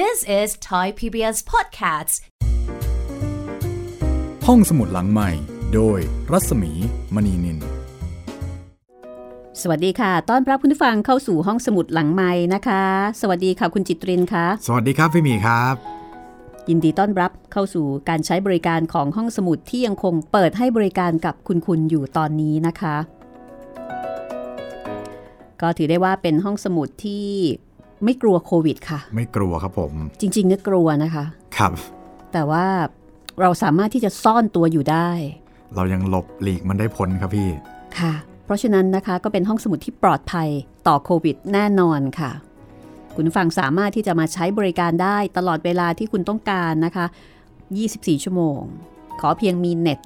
This is Thai PBS Podcasts ห้องสมุดหลังใหม่ โดยรัศมีมณีนิน สวัสดีค่ะ ต้อนรับคุณผู้ฟังเข้าสู่ห้องสมุดหลังไม้นะคะ สวัสดีค่ะคุณจิตรินคะสวัสดีครับพี่หมีครับ ยินดีต้อนรับเข้าสู่การใช้บริการของห้องสมุดที่ยังคงเปิดให้บริการกับคุณคุณอยู่ตอนนี้นะคะ ก็ถือได้ว่าเป็นห้องสมุดที่ ไม่กลัวโควิดค่ะ ไม่กลัวครับผม จริงๆก็กลัวนะคะ ครับ แต่ว่าเราสามารถที่จะซ่อนตัวอยู่ได้ เรายังหลบหลีกมันได้พ้นครับพี่ ค่ะ เพราะฉะนั้นนะคะก็เป็นห้องสมุดที่ปลอดภัยต่อโควิดแน่นอนค่ะ คุณผู้ฟังสามารถที่จะมาใช้บริการได้ตลอดเวลาที่คุณต้องการนะคะ 24 ชั่วโมง ขอเพียงมีเน็ต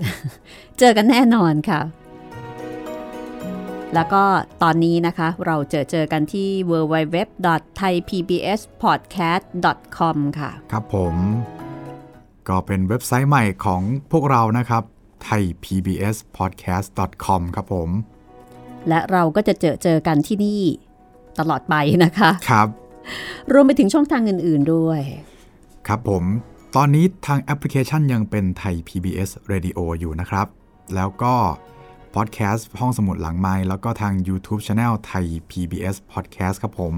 เจอกันแน่นอนค่ะ แล้วก็ตอนนี้นะคะเราเจอเจอกันที่ www.thaipbspodcast.com ค่ะ ครับผม ก็เป็นเว็บไซต์ใหม่ของพวกเรานะครับ thai PBS podcast com ครับผม และเราก็จะเจอเจอกันที่นี่ตลอดไปนะคะ ครับ รวมไปถึงช่องทางอื่น ๆด้วย ครับผม ตอนนี้ทางแอปพลิเคชันยังเป็นไทย PBS Radio อยู่นะครับ แล้วก็ พอดแคสต์ห้องสมุดหลังไม้แล้วก็ทาง YouTube Channel ไทย PBS Podcast ครับผม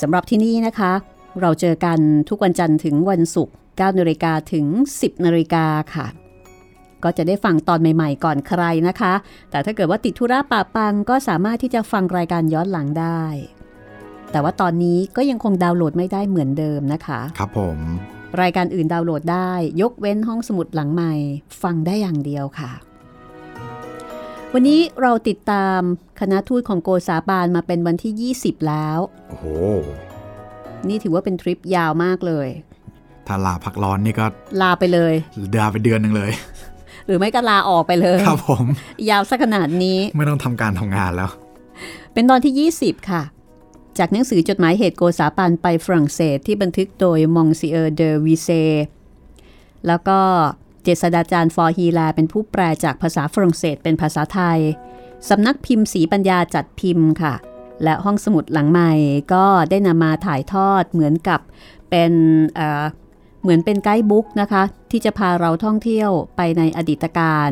สำหรับที่นี่นะคะ เราเจอกันทุกวันจันทร์ถึงวันศุกร์9นาฬิกาถึง 10นาฬิกาค่ะ ก็จะได้ฟังตอนใหม่ๆ ก่อนใครนะคะ แต่ถ้าเกิดว่าติดธุระป่าปังก็สามารถที่จะฟังรายการย้อนหลังได้ แต่ว่าตอนนี้ก็ยังคงดาวน์โหลดไม่ได้เหมือนเดิมนะคะ ครับผม รายการอื่นดาวน์โหลดได้ ยกเว้นห้องสมุดหลังใหม่ ฟังได้อย่างเดียวค่ะ วันนี้เราติดตามคณะทูตของโกษาบานมาเป็นวันที่ 20 แล้ว โอ้โห นี่ถือว่าเป็นทริปยาวมากเลย ถ้าลาพักร้อนนี่ก็ ลาไปเลยดาไปเดือนหนึ่งเลย หรือไม่ก็ลาออกไปเลย ครับผม ยาวสักขนาดนี้ ไม่ต้องทำการทำงานแล้ว เป็นตอนที่ 20 ค่ะ จากหนังสือจดหมายเหตุโกษาปันไปฝรั่งเศสที่บันทึกโดยมองซิเออร์เดอวีเซแล้วก็เจษดาจารย์ฟอร์ฮีลาเป็นผู้แปลจากภาษาฝรั่งเศสเป็นภาษาไทย สำนักพิมพ์สีปัญญาจัดพิมพ์ค่ะ และห้องสมุดหลังใหม่ก็ได้นำมาถ่ายทอดเหมือนกับเป็นเเหมือนเป็นไกด์บุ๊กนะคะ ที่จะพาเราท่องเที่ยวไปในอดีตการ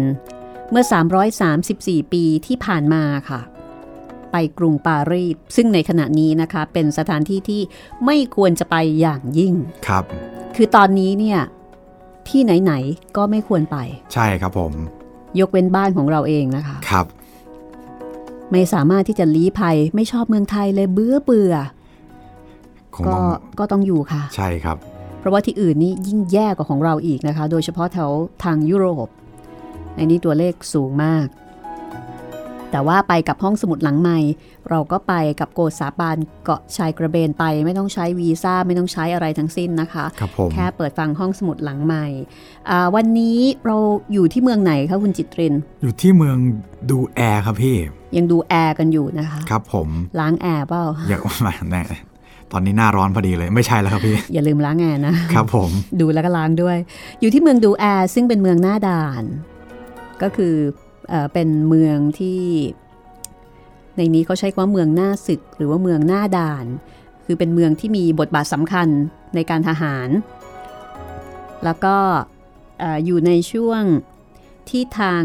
เมื่อ 334 ปีที่ผ่านมาค่ะ ไปกรุงปารีสซึ่งในขณะนี้นะคะเป็นสถานที่ที่ไม่ควรจะไปอย่างยิ่งครับ คือตอนนี้เนี่ยที่ไหนๆก็ไม่ควรไป ใช่ครับผม ยกเว้นบ้านของเราเองนะคะครับ ไม่สามารถที่จะลี้ภัยไม่ชอบเมืองไทยเลยเบื่อเบื่อคงก็ต้องก็ต้องอยู่ค่ะ ใช่ครับ เพราะว่าที่อื่นนี่ยิ่งแย่กว่าของเราอีกนะคะ โดยเฉพาะแถวทางยุโรปในนี้ตัวเลขสูงมาก แต่ว่าไปกับห้องสมุดหลังใหม่ เราก็ไปกับโกษาบานเกาะชายกระเบนไป ไม่ต้องใช้วีซ่าไม่ต้องใช้อะไรทั้งสิ้นนะคะครับผมแค่เปิดฟังห้องสมุดหลังใหม่อ่าวันนี้เราอยู่ที่เมืองไหนคะคุณจิตริน อยู่ที่เมืองดูแอร์ครับพี่ ยังดูแอร์กันอยู่นะคะ ครับผมล้างแอร์เปล่าอยากมาแน่ตอนนี้หน้าร้อนพอดีเลยไม่ใช่แล้วครับพี่ อย่าลืมล้างแอร์นะครับผมดูแล้วก็ล้างด้วย อยู่ที่เมืองดูแอร์ซึ่งเป็นเมืองหน้าด่าน ก็คือ เป็นเมืองที่ ในนี้เขาใช้คำว่าเมืองหน้าศึก หรือว่าเมืองหน้าด่าน คือเป็นเมืองที่มีบทบาทสำคัญในการทหาร แล้วก็เอ่อยู่ในช่วงที่ทาง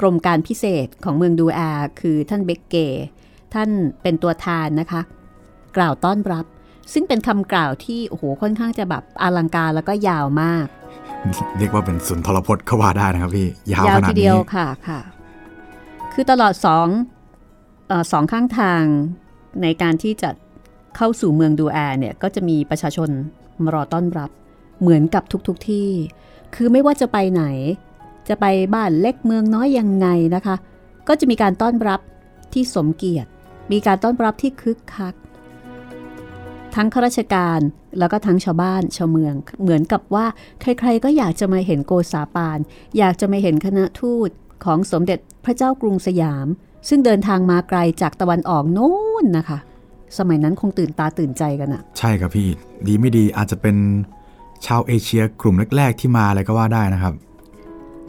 กรมการพิเศษของเมืองดูแอร์คือท่านเบกเก ท่านเป็นตัวแทนนะคะ กล่าวต้อนรับ ซึ่งเป็นคำกล่าวที่โอ้โหค่อนข้างจะแบบอลังการแล้วก็ยาวมาก เรียกว่าเป็นสุนทรพจน์ก็ว่าได้นะครับพี่ ยาวขนาดทีเดีนี้ยวค่ะค่ะ คือตลอดสองเออสองข้างทางในการที่จะเข้าสู่เมืองดูแอร์เนี่ย ก็จะมีประชาชนมารอต้อนรับเหมือนกับทุกๆทที่ คือไม่ว่าจะไปไหน จะไปบ้านเล็กเมืองน้อยยังไงนะคะ ก็จะมีการต้อนรับที่สมเกียรติ มีการต้อนรับที่คึกคัก ทั้งข้าราชการแล้วก็ทั้งชาวบ้านชาวเมือง เหมือนกับว่าใครๆก็อยากจะมาเห็นโกษาปาน อยากจะมาเห็นคณะทูตของสมเด็จพระเจ้ากรุงสยาม ซึ่งเดินทางมาไกลจากตะวันออกโน้นนะคะ สมัยนั้นคงตื่นตาตื่นใจกันอะใช่ครับพี่ ดีไม่ดีอาจจะเป็นชาวเอเชียกลุ่มแรก ๆ ที่มาเลยก็ว่าได้นะครับ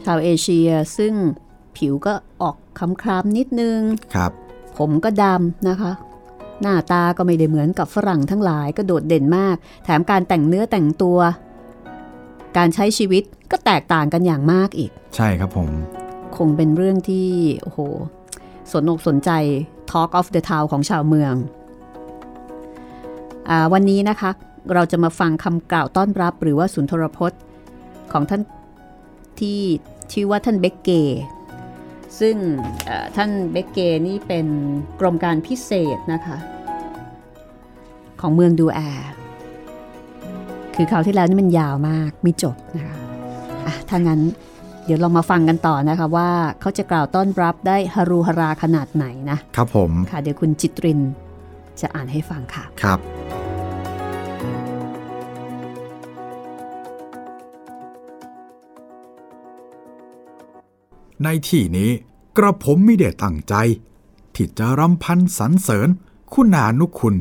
ชาวเอเชียซึ่งผิวก็ออกคล้ำๆนิดนึงครับ ผมก็ดำนะคะ หน้าตาก็ไม่ได้เหมือนกับฝรั่งทั้งหลายก็โดดเด่นมาก แถมการแต่งเนื้อแต่งตัว การใช้ชีวิตก็แตกต่างกันอย่างมากอีก ใช่ครับผม คงเป็นเรื่องที่โอ้โห สนอกสนใจ Talk of the Town ของชาวเมืองอวันนี้นะคะ เราจะมาฟังคำกล่าวต้อนรับ หรือว่าสุนทรพจน์ ของท่านที่ชื่อว่าท่านเบกเก ซึ่งท่านเบกเกนี่เป็นกรมการพิเศษนะคะ ของเมืองดูแอร์คือคราวที่แล้วนี่มันยาวมากไม่จบนะคะะถ้างั้นเดี๋ยวเรามาฟังกันต่อนะคะว่าเขาจะกล่าวต้อนรับได้ฮารูฮาราขนาดไหนนะ ครับผม ค่ะเดี๋ยวคุณจิตรินจะอ่านให้ฟังค่ะ ครับ ในที่นี้กระผมไม่ได้ตั้งใจ ที่จะรำพันสรรเสริญ คุณานุคุณ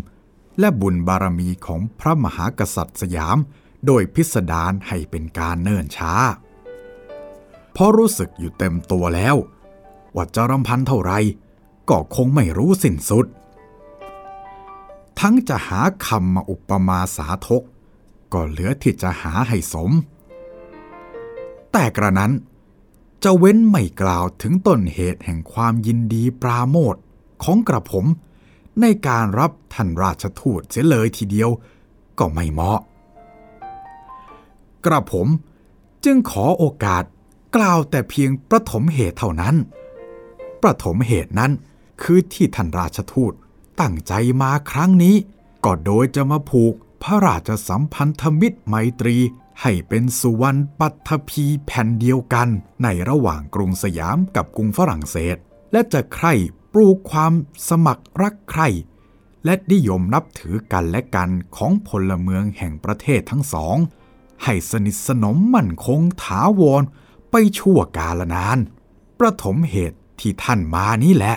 และบุญบารมีของพระมหากษัตริย์สยาม โดยพิสดารให้เป็นการเนิ่นช้า เพราะรู้สึกอยู่เต็มตัวแล้ว ว่าจะรำพันเท่าไร ก็คงไม่รู้สิ้นสุด ทั้งจะหาคำมาอุปมาสาทก ก็เหลือที่จะหาให้สม แต่กระนั้น จะเว้นไม่กล่าวถึงต้นเหตุแห่งความยินดีปราโมทของกระผม ในการรับท่านราชทูตเสียเลยทีเดียวก็ไม่เหมาะ กระผมจึงขอโอกาสกล่าวแต่เพียงประถมเหตุเท่านั้น ประถมเหตุนั้นคือที่ท่านราชทูตตั้งใจมาครั้งนี้ ก็โดยจะมาผูกพระราชสัมพันธมิตรไมตรี ให้เป็นสุวรรณปัทภีแผ่นเดียวกันในระหว่างกรุงสยามกับกรุงฝรั่งเศส และจะใคร่ปลูกความสมัครรักใคร่และนิยมนับถือกันและกันของพลเมืองแห่งประเทศทั้งสอง ให้สนิทสนมมั่นคงถาวรไปชั่วกาลนาน ประถมเหตุที่ท่านมานี้แหละ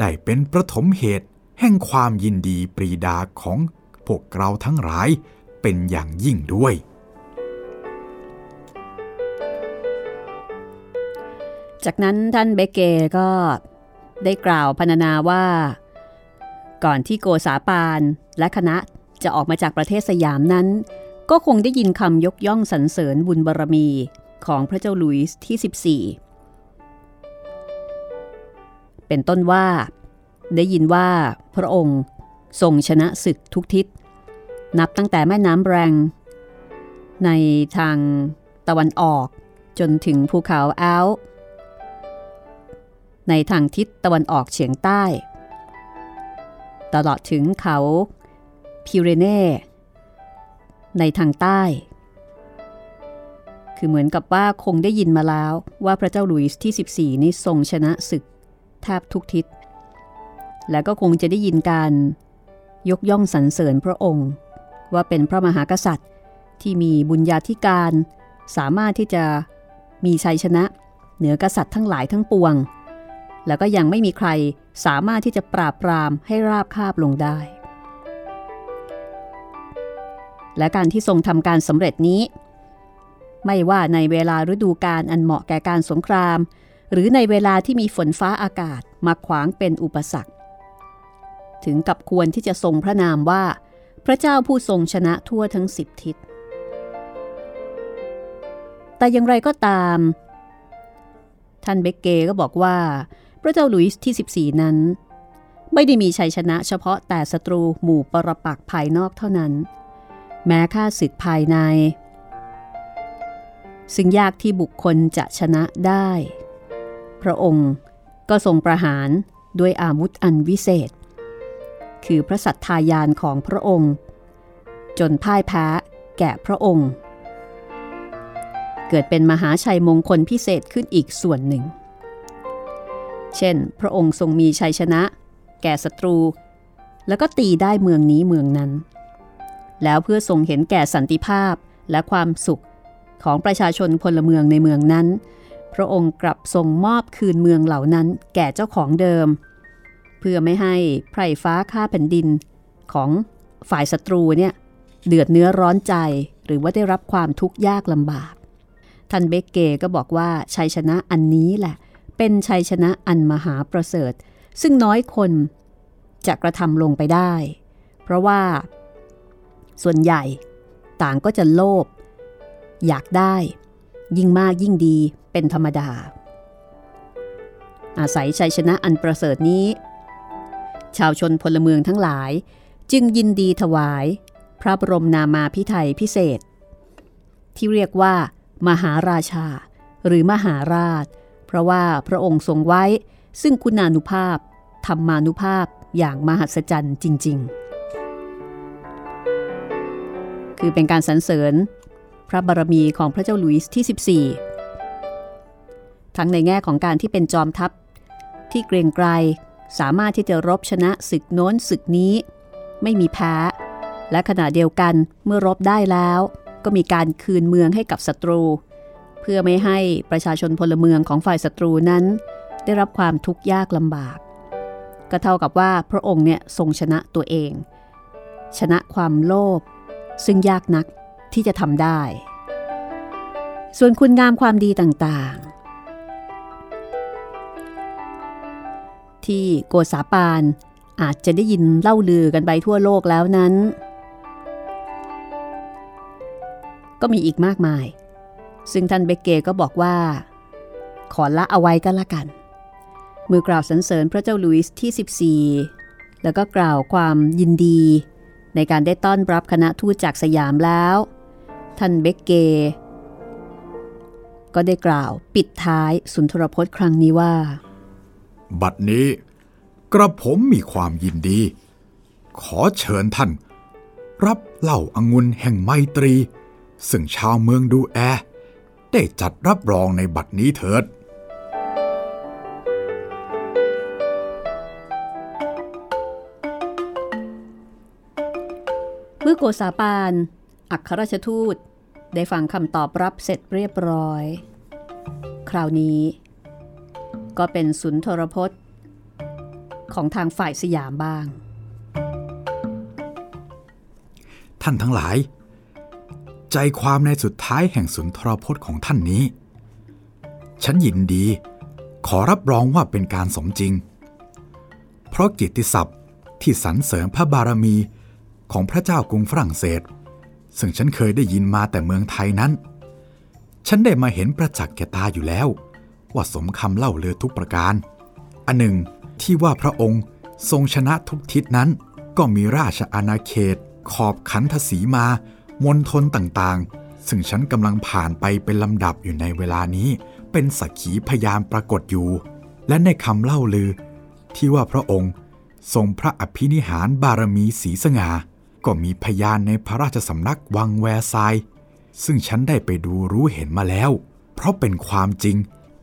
ได้เป็นประถมเหตุแห่งความยินดีปรีดาของพวกเราทั้งหลายเป็นอย่างยิ่งด้วย จากนั้นท่านเบเกก็ได้กล่าวพรรณนาว่า ก่อนที่โกษาปานและคณะจะออกมาจากประเทศสยามนั้น ก็คงได้ยินคำยกย่องสรรเสริญบุญบารรมีของพระเจ้าหลุยส์ที่ 14 เป็นต้นว่า ได้ยินว่าพระองค์ทรงชนะศึกทุกทิศ นับตั้งแต่แม่น้ำแรง ในทางตะวันออกจนถึงภูเขาแอล ในทางทิศตะวันออกเฉียงใต้ ตลอดถึงเขาพิเรเนในทางใต้ คือเหมือนกับว่าคงได้ยินมาแล้วว่าพระเจ้าหลุยส์ที่ 14 นี้ทรงชนะศึกแทบทุกทิศ และก็คงจะได้ยินการยกย่องสรรเสริญพระองค์ ว่าเป็นพระมหากษัตริย์ที่มีบุญญาธิการ สามารถที่จะมีชัยชนะ เหนือกษัตริย์ทั้งหลายทั้งปวง แล้วก็ยังไม่มีใครสามารถที่จะปราบปรามให้ราบคาบลงได้ และการที่ทรงทำการสำเร็จนี้ ไม่ว่าในเวลาฤดูกาลอันเหมาะแก่การสงคราม หรือในเวลาที่มีฝนฟ้าอากาศมาขวางเป็นอุปสรรค ถึงกับควรที่จะทรงพระนามว่า พระเจ้าผู้ทรงชนะทั่วทั้งสิบทิศ แต่อย่างไรก็ตามท่านเบกเกก็บอกว่า พระเจ้าหลุยส์ที่ 14 นั้น ไม่ได้มีชัยชนะเฉพาะแต่ศัตรูหมู่ปรปักภายนอกเท่านั้น แม้ข้าศึกภายใน ซึ่งยากที่บุคคลจะชนะได้ พระองค์ก็ทรงประหารด้วยอาวุธอันวิเศษ คือพระสัทธายานของพระองค์ จนพ่ายแพ้แก่พระองค์ เกิดเป็นมหาชัยมงคลพิเศษขึ้นอีกส่วนหนึ่ง เช่น พระองค์ทรงมีชัยชนะ แก่ศัตรู แล้วก็ตีได้เมืองนี้เมืองนั้น แล้วเพื่อทรงเห็นแก่สันติภาพและความสุขของประชาชนพลเมืองในเมืองนั้น พระองค์กลับทรงมอบคืนเมืองเหล่านั้นแก่เจ้าของเดิม เพื่อไม่ให้ไพร่ฟ้าข้าแผ่นดินของฝ่ายศัตรูเนี่ยเดือดเนื้อร้อนใจหรือว่าได้รับความทุกข์ยากลำบาก ท่านเบกเกก็บอกว่าชัยชนะอันนี้แหละ เป็นชัยชนะอันมหาประเสริฐ ซึ่งน้อยคนจะกระทำลงไปได้ เพราะว่า ส่วนใหญ่ต่างก็จะโลภอยากได้ ยิ่งมากยิ่งดีเป็นธรรมดา อาศัยชัยชนะอันประเสริฐนี้ ชาวชนพลเมืองทั้งหลาย จึงยินดีถวาย พระบรมนามาพิไทยพิเศษ ที่เรียกว่า มหาราชา หรือมหาราช ราะว่าพระองค์ทรงไว้ซึ่งคุณานุภาพธรรมานุภาพอย่างมหัศจรรย์จริง ๆ คือเป็นการสรรเสริญ พระบารมีของพระเจ้าหลุยส์ที่ 14 ทั้งในแง่ของการที่เป็นจอมทัพ ที่เกรงไกรสามารถที่จะรบชนะศึกโน้นศึกนี้ ไม่มีแพ้ และขณะเดียวกันเมื่อรบได้แล้ว ก็มีการคืนเมืองให้กับศัตรู เพื่อไม่ให้ประชาชนพลเมืองของฝ่ายศัตรูนั้น ได้รับความทุกข์ยากลำบาก ก็เท่ากับว่าพระองค์เนี่ยทรงชนะตัวเอง ชนะความโลภซึ่งยากนักที่จะทำได้ ส่วนคุณงามความดีต่างๆ ที่โกษาปานอาจจะได้ยินเล่าลือกันไปทั่วโลกแล้วนั้น ก็มีอีกมากมาย ซึ่งท่านเบเกก็บอกว่า ขอละเอาไว้ก็แล้วกัน มือกล่าวสรรเสริญพระเจ้าลุยส์ที่ 14 แล้วก็กล่าวความยินดี ในการได้ต้อนรับคณะทูตจากสยามแล้ว ท่านเบเกก็ได้กล่าวปิดท้ายสุนทรพจน์ครั้งนี้ว่า บัดนี้ กระผมมีความยินดี ขอเชิญท่าน รับเหล่าอางุ่นแห่งไมตรี ซึ่งชาวเมืองดูแอ ได้จัดรับรองในบัดนี้เถิด เมื่อโกษาปาน อัครราชทูต ได้ฟังคำตอบรับเสร็จเรียบร้อย คราวนี้ ก็เป็นสุนทรพจน์ ของทางฝ่ายสยามบ้าง ท่านทั้งหลาย ใจความในสุดท้ายแห่งสุนทรพจน์ของท่านนี้ ฉันยินดี ขอรับรองว่าเป็นการสมจริง เพราะกิตติศัพท์ที่สรรเสริญพระบารมีของพระเจ้ากรุงฝรั่งเศส ซึ่งฉันเคยได้ยินมาแต่เมืองไทยนั้น ฉันได้มาเห็นประจักษ์แก่ตาอยู่แล้ว ว่าสมคำเล่าเลือทุกประการ อันหนึ่งที่ว่าพระองค์ทรงชนะทุกทิศนั้น ก็มีราชอาณาเขต ขอบขันทศีมา มณฑลต่างๆ ซึ่งฉันกำลังผ่านไปเป็นลำดับอยู่ในเวลานี้ เป็นสักขีพยานปรากฏอยู่ และในคำเล่าลือ ที่ว่าพระองค์ทรงพระอภินิหารบารมีสีสง่าก็มีพยานในพระราชสำนักวังแวร์ไซซึ่งฉันได้ไปดูรู้เห็นมาแล้ว เพราะเป็นความจริง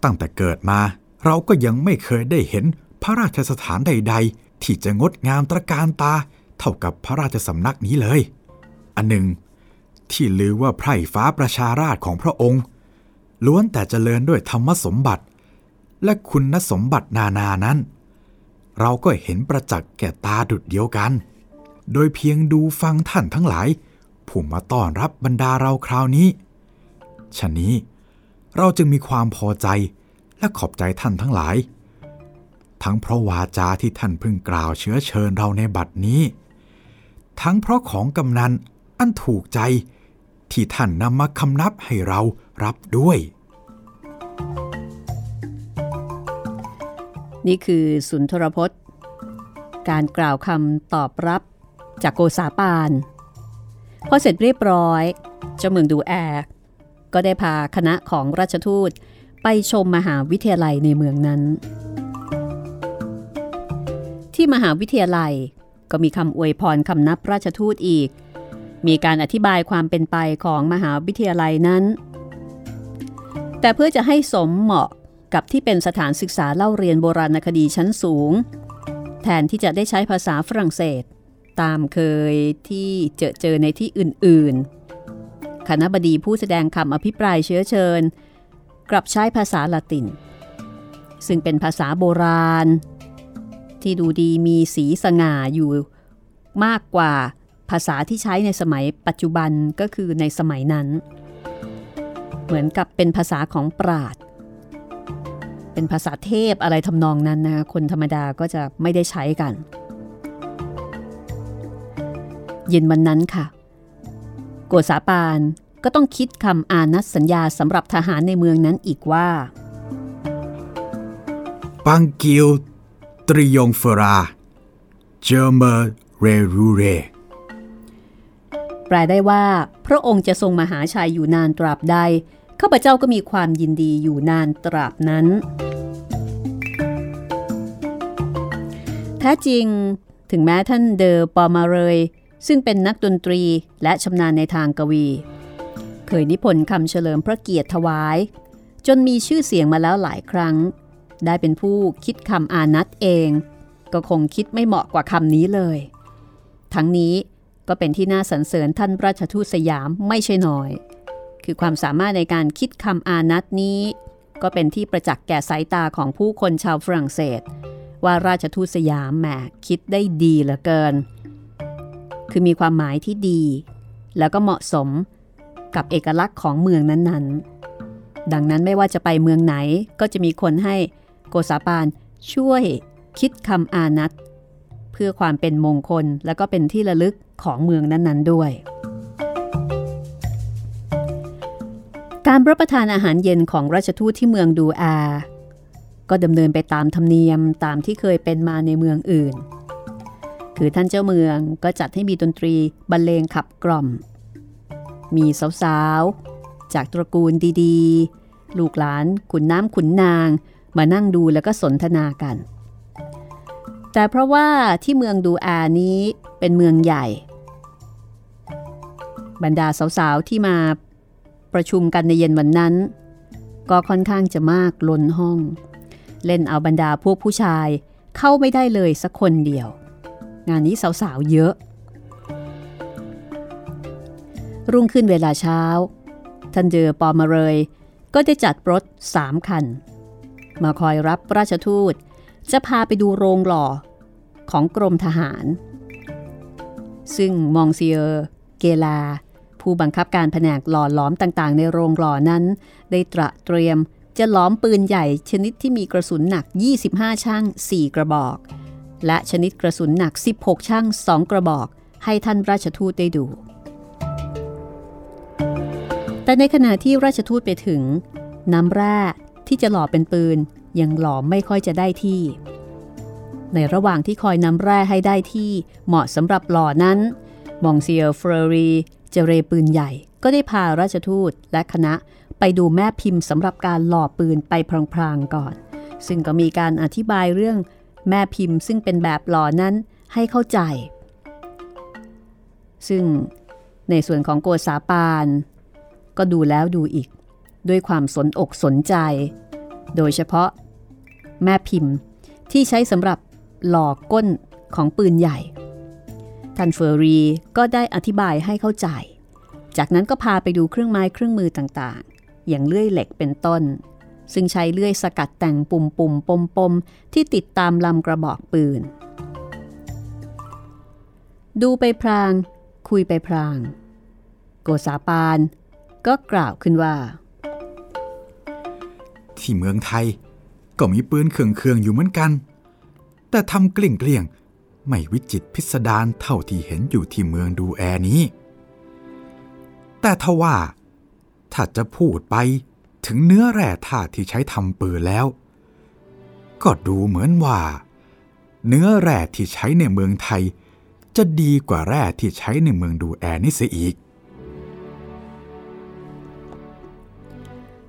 ตั้งแต่เกิดมา เราก็ยังไม่เคยได้เห็นพระราชสถานใด ๆ ที่จะงดงามตระการตา เท่ากับพระราชสำนักนี้เลย อันหนึ่ง ที่ลือว่าไพร่ฟ้าประชาราชของพระองค์ ล้วนแต่เจริญด้วยธรรมสมบัติ และคุณสมบัตินานานั้น เราก็เห็นประจักษ์แก่ตาดุดเดียวกัน โดยเพียงดูฟังท่านทั้งหลาย ผู้มาต้อนรับบรรดาเราคราวนี้ฉะนี้เราจึงมีความพอใจและขอบใจท่านทั้งหลาย ทั้งเพราะวาจาที่ท่านเพิ่งกล่าวเชื้อเชิญเราในบัดนี้ ทั้งเพราะของกำนันอันถูกใจ ที่ท่านนำมาคำนับให้เรารับด้วย นี่คือสุนทรพจน์ การกล่าวคำตอบรับจากโกษาปานพอเสร็จเรียบร้อย เจ้าเมืองดูแอร์ก็ได้พาคณะของราชทูตไปชมมหาวิทยาลัยในเมืองนั้น ที่มหาวิทยาลัยก็มีคำอวยพรคำนับราชทูตอีก มีการอธิบายความเป็นไปของมหาวิทยาลัยนั้น แต่เพื่อจะให้สมเหมาะกับที่เป็นสถานศึกษาเล่าเรียนโบราณคดีชั้นสูง แทนที่จะได้ใช้ภาษาฝรั่งเศส ตามเคยที่เจอเจอในที่อื่นๆ คณะบดีผู้แสดงคำอภิปรายเชื้อเชิญ กลับใช้ภาษาละติน ซึ่งเป็นภาษาโบราณ ที่ดูดีมีสีสง่าอยู่มากกว่า ภาษาที่ใช้ในสมัยปัจจุบันก็คือในสมัยนั้น เหมือนกับเป็นภาษาของปราดเป็นภาษาเทพอะไรทำนองนั้นนะคนธรรมดาก็จะไม่ได้ใช้กัน เย็นวันนั้นค่ะ โกษาปานก็ต้องคิดคำอานัดสัญญาสำหรับทหารในเมืองนั้นอีกว่า ปังกิลตริยงเฟรา เจอเมอร์เรรูเร แปลได้ว่า พระองค์จะทรงมหาชายอยู่นานตราบใดข้าพเจ้าก็มีความยินดีอยู่นานตราบนั้น แท้จริงถึงแม้ท่านเดอปอมาเรย ซึ่งเป็นนักดนตรีและชำนาญในทางกวี เคยนิพนธ์คำเฉลิมพระเกียรติถวาย จนมีชื่อเสียงมาแล้วหลายครั้ง ได้เป็นผู้คิดคำอานัตเอง ก็คงคิดไม่เหมาะกว่าคำนี้เลย ทั้งนี้ ก็เป็นที่น่าสรรเสริญท่านราชทูตสยามไม่ใช่น้อย คือความสามารถในการคิดคำอานัตนี้ ก็เป็นที่ประจักษ์แก่สายตาของผู้คนชาวฝรั่งเศส ว่าราชทูตสยามแหมคิดได้ดีเหลือเกิน คือมีความหมายที่ดี แล้วก็เหมาะสมกับเอกลักษณ์ของเมืองนั้นๆ ดังนั้นไม่ว่าจะไปเมืองไหนก็จะมีคนให้โกษาปานช่วยคิดคำอานัต พื่อความเป็นมงคล และก็เป็นที่ระลึกของเมืองนั้นๆด้วย การรับประทานอาหารเย็นของราชทูตที่เมืองดูอา ก็ดำเนินไปตามธรรมเนียมตามที่เคยเป็นมาในเมืองอื่น คือท่านเจ้าเมืองก็จัดให้มีดนตรีบรรเลงขับกล่อม มีสาวๆ จากตระกูลดีๆ ลูกหลานขุนน้ำขุนนาง มานั่งดูแล้วก็สนทนากัน แต่เพราะว่าที่เมืองดูอานี้เป็นเมืองใหญ่ บรรดาสาวๆที่มาประชุมกันในเย็นวันนั้น ก็ค่อนข้างจะมากล้นห้อง เล่นเอาบรรดาพวกผู้ชายเข้าไม่ได้เลยสักคนเดียว งานนี้สาวๆเยอะ รุ่งขึ้นเวลาเช้า ท่านเจอปอมาเรยก็ได้จัดรถสามคัน มาคอยรับราชทูต จะพาไปดูโรงหล่อของกรมทหาร ซึ่งมองเซียร์เกลา ผู้บังคับการแผนกหล่อหลอมต่างๆ ในโรงหล่อนั้น ได้ตระเตรียมจะล้อมปืนใหญ่ชนิดที่มีกระสุนหนัก 25 ช่าง 4 กระบอก และชนิดกระสุนหนัก 16 ช่าง 2 กระบอก ให้ท่านราชทูตได้ดู แต่ในขณะที่ราชทูตไปถึง น้ำแร่ที่จะหล่อเป็นปืน ยังหล่อไม่ค่อยจะได้ที่ ในระหว่างที่คอยนำแร่ให้ได้ที่เหมาะสำหรับหล่อนั้นมองเซียเฟรรีเจเรปืนใหญ่ก็ได้พาราชทูตและคณะไปดูแม่พิมพ์สำหรับการหล่อปืนไปพลางๆก่อน ซึ่งก็มีการอธิบายเรื่องแม่พิมพ์ซึ่งเป็นแบบหล่อนั้นให้เข้าใจ ซึ่งในส่วนของโกษาปาน ก็ดูแล้วดูอีก ด้วยความสนอกสนใจ โดยเฉพาะแม่พิมพ์ที่ใช้สำหรับหล่อก้นของปืนใหญ่ท่านเฟอร์รีก็ได้อธิบายให้เข้าใจ จากนั้นก็พาไปดูเครื่องไม้เครื่องมือต่างๆ อย่างเลื่อยเหล็กเป็นต้น ซึ่งใช้เลื่อยสกัดแต่งปุ่มปุ่มปมปมที่ติดตามลำกระบอกปืน ดูไปพราง คุยไปพราง โกษาปานก็กล่าวขึ้นว่า ที่เมืองไทย ก็มีปืนเครื่องเครื่องอยู่เหมือนกัน แต่ทำเกลี่ยงเกลี่ยงไม่วิจิตพิสดารเท่าที่เห็นอยู่ที่เมืองดูแอนี้ แต่ทว่า ถ้าจะพูดไปถึงเนื้อแร่ธาตุที่ใช้ทำปืนแล้ว ก็ดูเหมือนว่า เนื้อแร่ที่ใช้ในเมืองไทย จะดีกว่าแร่ที่ใช้ในเมืองดูแอนี่เสียอีก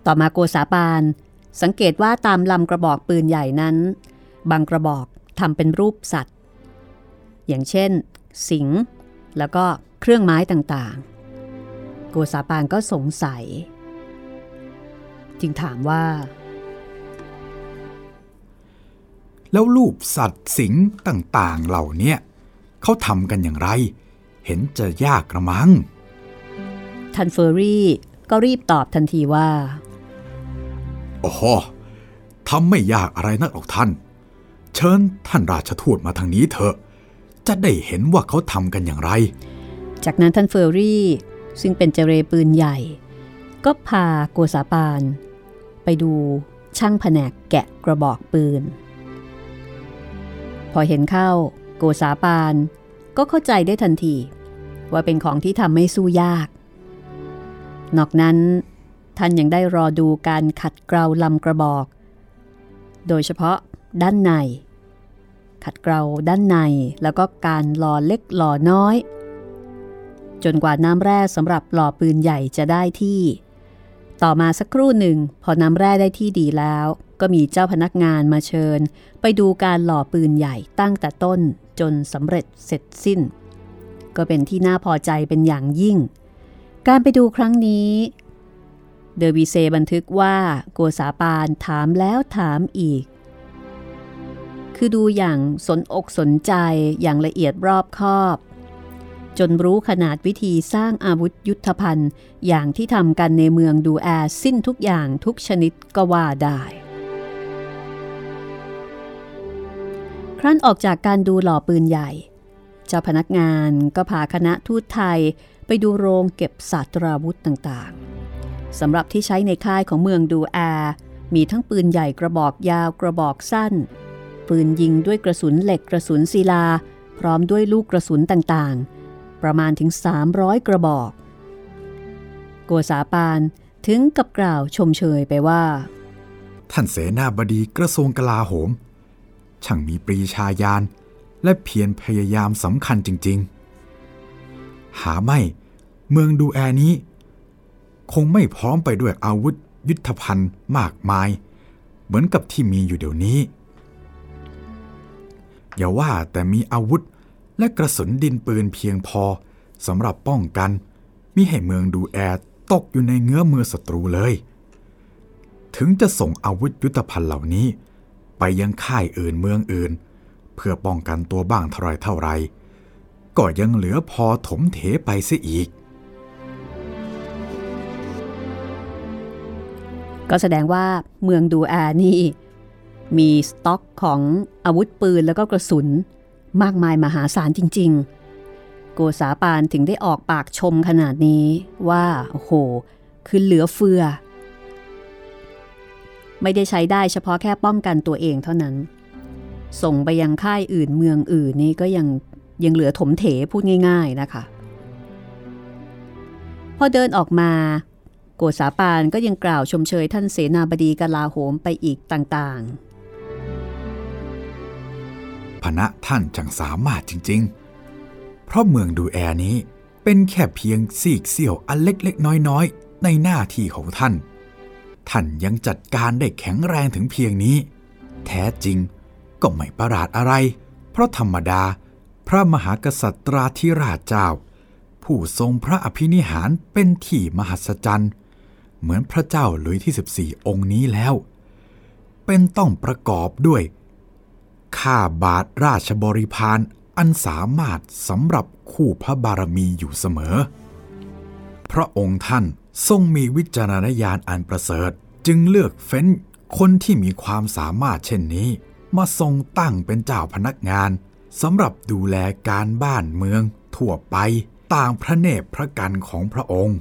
ต่อมาโกษาปาน สังเกตว่าตามลำกระบอกปืนใหญ่นั้น บางกระบอกทำเป็นรูปสัตว์ อย่างเช่น สิง แล้วก็เครื่องไม้ต่างๆ โกษาปานก็สงสัย จึงถามว่า แล้วรูปสัตว์สิงต่างๆเหล่าเนี้ยเขาทำกันอย่างไร เห็นจะยากกระมัง ทันเฟอรี่ก็รีบตอบทันทีว่า โอ้โหทำไม่ยากอะไรนักหรอกท่าน เชิญท่านราชทูตมาทางนี้เถอะ จะได้เห็นว่าเขาทำกันอย่างไร จากนั้นท่านเฟอร์รี่ ซึ่งเป็นเจเรปืนใหญ่ ก็พาโกษาปาน ไปดูช่างแผนกแกะกระบอกปืน พอเห็นเข้า โกษาปานก็เข้าใจได้ทันที ว่าเป็นของที่ทำไม่สู้ยาก นอกนั้น ท่านยังได้รอดูการขัดเกลาลำกระบอก โดยเฉพาะด้านใน ขัดเกลาด้านในแล้วก็การหล่อเล็กหล่อน้อย จนกว่าน้ำแร่สำหรับหล่อปืนใหญ่จะได้ที่ ต่อมาสักครู่หนึ่ง พอน้ำแร่ได้ที่ดีแล้ว ก็มีเจ้าพนักงานมาเชิญ ไปดูการหล่อปืนใหญ่ตั้งแต่ต้นจนสำเร็จเสร็จสิ้น ก็เป็นที่น่าพอใจเป็นอย่างยิ่งการไปดูครั้งนี้ เดอวีเซบันทึกว่าโกษาปานถามแล้วถามอีก คือดูอย่างสนอกสนใจอย่างละเอียดรอบคอบ จนรู้ขนาดวิธีสร้างอาวุธยุทธภัณฑ์ อย่างที่ทำกันในเมืองดูแอสิ้นทุกอย่างทุกชนิดก็ว่าได้ครั้นออกจากการดูหล่อปืนใหญ่ เจ้าพนักงานก็พาคณะทูตไทยไปดูโรงเก็บศาสตราวุธต่างๆ สำหรับที่ใช้ในค่ายของเมืองดูแอร์มีทั้งปืนใหญ่กระบอกยาวกระบอกสั้น ปืนยิงด้วยกระสุนเหล็กกระสุนศิลา พร้อมด้วยลูกกระสุนต่างๆ ประมาณถึง 300 กระบอก โกษาปานถึงกับกล่าวชมเชยไปว่า ท่านเสนาบดีกระทรวงกลาโหม ช่างมีปรีชาญาณและเพียรพยายามสำคัญจริง ๆ หาไม่ เมืองดูแอนี้ คงไม่พร้อมไปด้วยอาวุธยุทธภัณฑ์มากมาย เหมือนกับที่มีอยู่เดี๋ยวนี้ อย่าว่าแต่มีอาวุธและกระสุนดินปืนเพียงพอสำหรับป้องกันมิให้เมืองดูแอร์ตกอยู่ในเงื้อมือศัตรูเลย ถึงจะส่งอาวุธยุทธภัณฑ์เหล่านี้ ไปยังค่ายอื่นเมืองอื่น เพื่อป้องกันตัวบ้างเท่าไรเท่าไร ก็ยังเหลือพอถมเถไปเสียอีก ก็แสดงว่าเมืองดูอานี่ มีสต็อกของอาวุธปืนแล้วก็กระสุน มากมายมหาศาลจริง ๆ โกษาปานถึงได้ออกปากชมขนาดนี้ว่าโอ้โห คือเหลือเฟือ ไม่ได้ใช้ได้เฉพาะแค่ป้องกันตัวเองเท่านั้น ส่งไปยังค่ายอื่นเมืองอื่นนี่ก็ยังยังเหลือถมเถพูดง่าย ๆนะคะ พอเดินออกมา กษาปานก็ยังกล่าวชมเชยท่านเสนาบดีกลาโหมไปอีกต่างๆพนะท่านจังสามารถจริง ๆ เพราะเมืองดูแอนี้เป็นแค่เพียงซีกเสี้ยวอันเล็กๆ น้อยๆ ในหน้าที่ของท่าน ท่านยังจัดการได้แข็งแรงถึงเพียงนี้ แท้จริงก็ไม่ประหลาดอะไร เพราะธรรมดา พระมหากษัตราธิราชเจ้า ผู้ทรงพระอภินิหารเป็นที่มหัศจรรย์ เหมือนพระเจ้าหลุยที่ 14 องค์นี้แล้ว เป็นต้องประกอบด้วยข้าบาทราชบริพารอันสามารถสำหรับคู่พระบารมีอยู่เสมอ พระองค์ท่านทรงมีวิจารณญาณอันประเสริฐ จึงเลือกเฟ้นคนที่มีความสามารถเช่นนี้ มาทรงตั้งเป็นเจ้าพนักงานสำหรับดูแลการบ้านเมืองทั่วไปต่างพระเนตรพระกันของพระองค์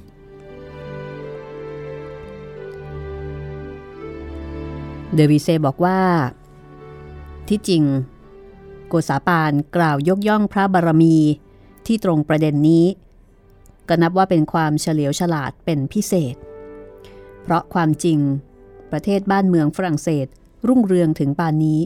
เดวิเซบอกว่า ที่จริง โกษาปานกล่าวยกย่องพระบารมีที่ตรงประเด็นนี้ ก็นับว่าเป็นความเฉลียวฉลาดเป็นพิเศษ เพราะความจริง ประเทศบ้านเมืองฝรั่งเศสรุ่งเรืองถึงปานนี้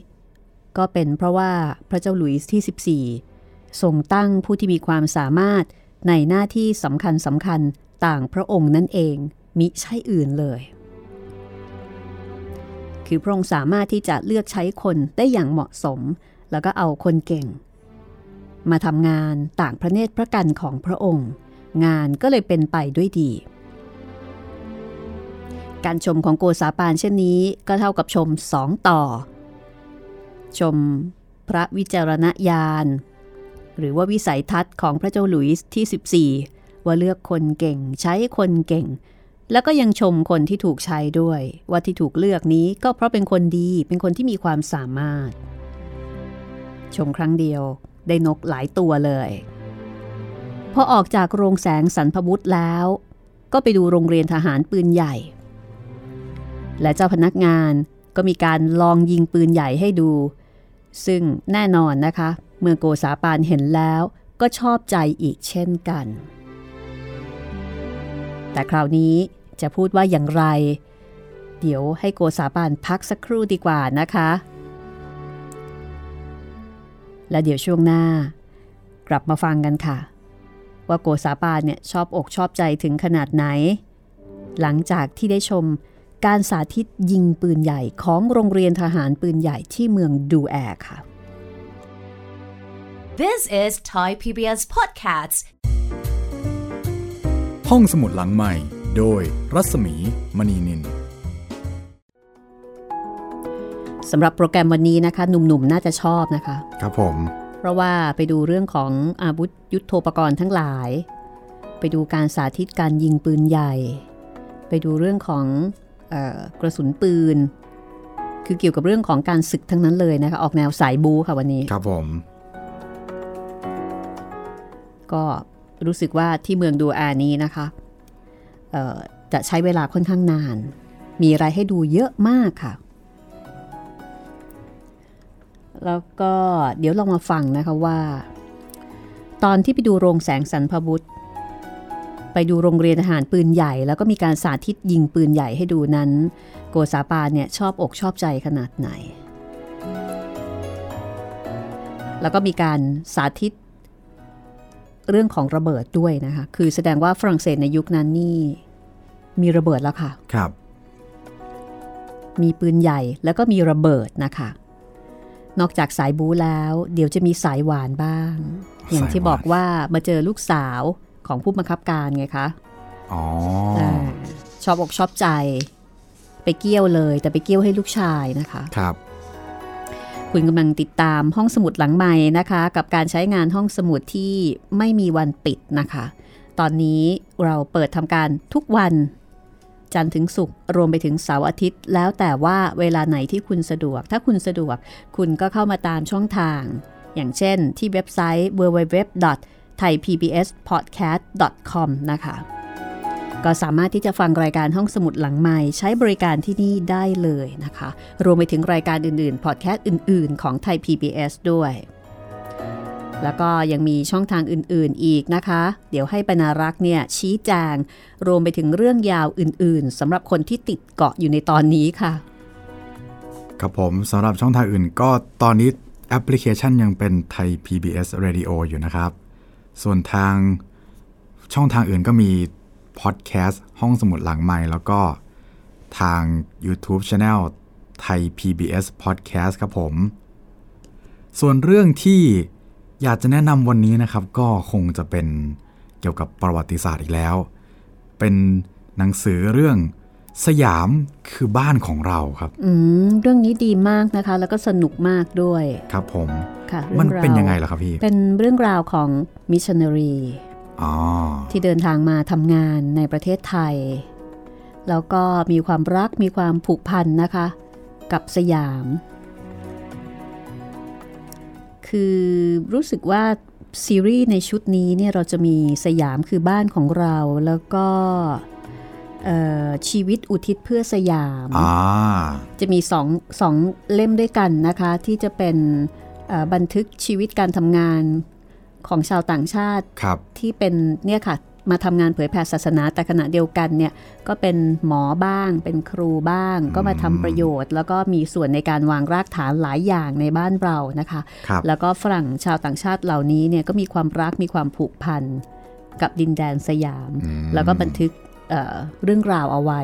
ก็เป็นเพราะว่าพระเจ้าหลุยส์ที่ 14 ทรงตั้งผู้ที่มีความสามารถในหน้าที่สำคัญสำคัญต่างพระองค์นั่นเองมิใช่อื่นเลย คือพระองค์สามารถที่จะเลือกใช้คนได้อย่างเหมาะสม แล้วก็เอาคนเก่ง มาทำงานต่างพระเนตรพระกันของพระองค์ งานก็เลยเป็นไปด้วยดี การชมของโกษาปานเช่นนี้ก็เท่ากับชมสองต่อ ชมพระวิจารณญาณ หรือว่าวิสัยทัศน์ของพระเจ้าหลุยส์ที่ 14 ว่าเลือกคนเก่งใช้คนเก่ง แล้วก็ยังชมคนที่ถูกใช้ด้วย ว่าที่ถูกเลือกนี้ก็เพราะเป็นคนดีเป็นคนที่มีความสามารถ ชมครั้งเดียวได้นกหลายตัวเลย พอออกจากโรงแสงสันพบุตรแล้ว ก็ไปดูโรงเรียนทหารปืนใหญ่ และเจ้าพนักงานก็มีการลองยิงปืนใหญ่ให้ดู ซึ่งแน่นอนนะคะ เมื่อโกษาปานเห็นแล้วก็ชอบใจอีกเช่นกัน แต่คราวนี้จะพูดว่าอย่างไร เดี๋ยวให้โกษาปานพักสักครู่ดีกว่านะคะ และเดี๋ยวช่วงหน้า กลับมาฟังกันค่ะ ว่าโกษาปานเนี่ยชอบอกชอบใจถึงขนาดไหน หลังจากที่ได้ชมการสาธิตยิงปืนใหญ่ของโรงเรียนทหารปืนใหญ่ที่เมืองดูแอร์ค่ะ This is Thai PBS Podcasts. ห้องสมุดหลังใหม่ โดยรัศมีมณีนินสำหรับโปรแกรมวันนี้นะคะ หนุ่มๆ น่าจะชอบนะคะ ครับผม เพราะว่าไปดูเรื่องของอาวุธยุโทโธปกรณ์ทั้งหลาย ไปดูการสาธิตการยิงปืนใหญ่ ไปดูเรื่องของเออกระสุนปืน คือเกี่ยวกับเรื่องของการศึกทั้งนั้นเลยนะคะ ออกแนวสายบูค่ะวันนี้ ครับผม ก็ รู้สึกว่าที่เมืองดูอานี้นะคะจะใช้เวลาค่อนข้างนาน มีอะไรให้ดูเยอะมากค่ะ แล้วก็เดี๋ยวลองมาฟังนะคะว่า ตอนที่ไปดูโรงแสงสันพบุตรไปดูโรงเรียนทหารปืนใหญ่ แล้วก็มีการสาธิตยิงปืนใหญ่ให้ดูนั้น โกษาปาเนี่ยชอบอกชอบใจขนาดไหน แล้วก็มีการสาธิต เรื่องของระเบิดด้วยนะคะ คือแสดงว่าฝรั่งเศสในยุคนั้นนี่มีระเบิดแล้วค่ะ ครับ มีปืนใหญ่แล้วก็มีระเบิดนะคะ นอกจากสายบูแล้ว เดี๋ยวจะมีสายหวานบ้าง อย่างที่สายหวานบอกว่ามาเจอลูกสาวของผู้บังคับการไงคะ อ๋อาชอบอกชอบใจ ไปเกี้ยวเลย แต่ไปเกี้ยวให้ลูกชายนะคะ ครับ คุณกำลังติดตามห้องสมุดหลังใหม่นะคะ กับการใช้งานห้องสมุดที่ไม่มีวันปิดนะคะ ตอนนี้เราเปิดทำการทุกวัน จันทร์ถึงศุกร์รวมไปถึงเสาร์อาทิตย์ แล้วแต่ว่าเวลาไหนที่คุณสะดวก ถ้าคุณสะดวก คุณก็เข้ามาตามช่องทาง อย่างเช่นที่เว็บไซต์ www.thaipbspodcast.com นะคะ ก็สามารถที่จะฟังรายการห้องสมุดหลังใหม่ใช้บริการที่นี่ได้เลยนะคะ รวมไปถึงรายการอื่นๆ พอดแคสต์อื่นๆ ของไทย PBS ด้วย แล้วก็ยังมีช่องทางอื่นๆอีกนะคะ เดี๋ยวให้ปนารักษ์เนี่ยชี้แจง รวมไปถึงเรื่องยาวอื่นๆสำหรับคนที่ติดเกาะอยู่ในตอนนี้ค่ะ ครับผมสำหรับช่องทางอื่นก็ตอนนี้แอปพลิเคชันยังเป็นไทย PBS Radio อยู่นะครับ ส่วนทางช่องทางอื่นก็มี พอดแคสต์ห้องสมุดหลังใหม่แล้วก็ทาง YouTube Channel ไทย PBS Podcast ครับผม ส่วนเรื่องที่อยากจะแนะนำวันนี้นะครับ ก็คงจะเป็นเกี่ยวกับประวัติศาสตร์อีกแล้ว เป็นหนังสือเรื่องสยามคือบ้านของเราครับ อืมเรื่องนี้ดีมากนะคะ แล้วก็สนุกมากด้วย ครับผม ค่ะ มันรื่องราวเป็นยังไงล่ะครับพี่ เป็นเรื่องราวของมิชชันนารีอ๋อ ที่เดินทางมาทำงานในประเทศไทย แล้วก็มีความรักมีความผูกพันนะคะ กับสยาม คือรู้สึกว่าซีรีส์ในชุดนี้เนี่ยเราจะมีสยามคือบ้านของเราแล้วก็เอ่อชีวิตอุทิศเพื่อสยามอ่าจะมีสองสองเล่มด้วยกันนะคะ ที่จะเป็นเอ่อบันทึกชีวิตการทำงาน ของชาวต่างชาติครับที่เป็นเนี่ยค่ะมาทำงานเผยแผ่ศาสนาแต่ขณะเดียวกันเนี่ยก็เป็นหมอบ้าง เป็นครูบ้าง ก็มาทำประโยชน์ แล้วก็มีส่วนในการวางรากฐานหลายอย่างในบ้านเรานะคะครับแล้วก็ฝรั่งชาวต่างชาติเหล่านี้เนี่ยก็มีความรักมีความผูกพันกับดินแดนสยามอืมแล้วก็บันทึกเอ่อเรื่องราวเอาไว้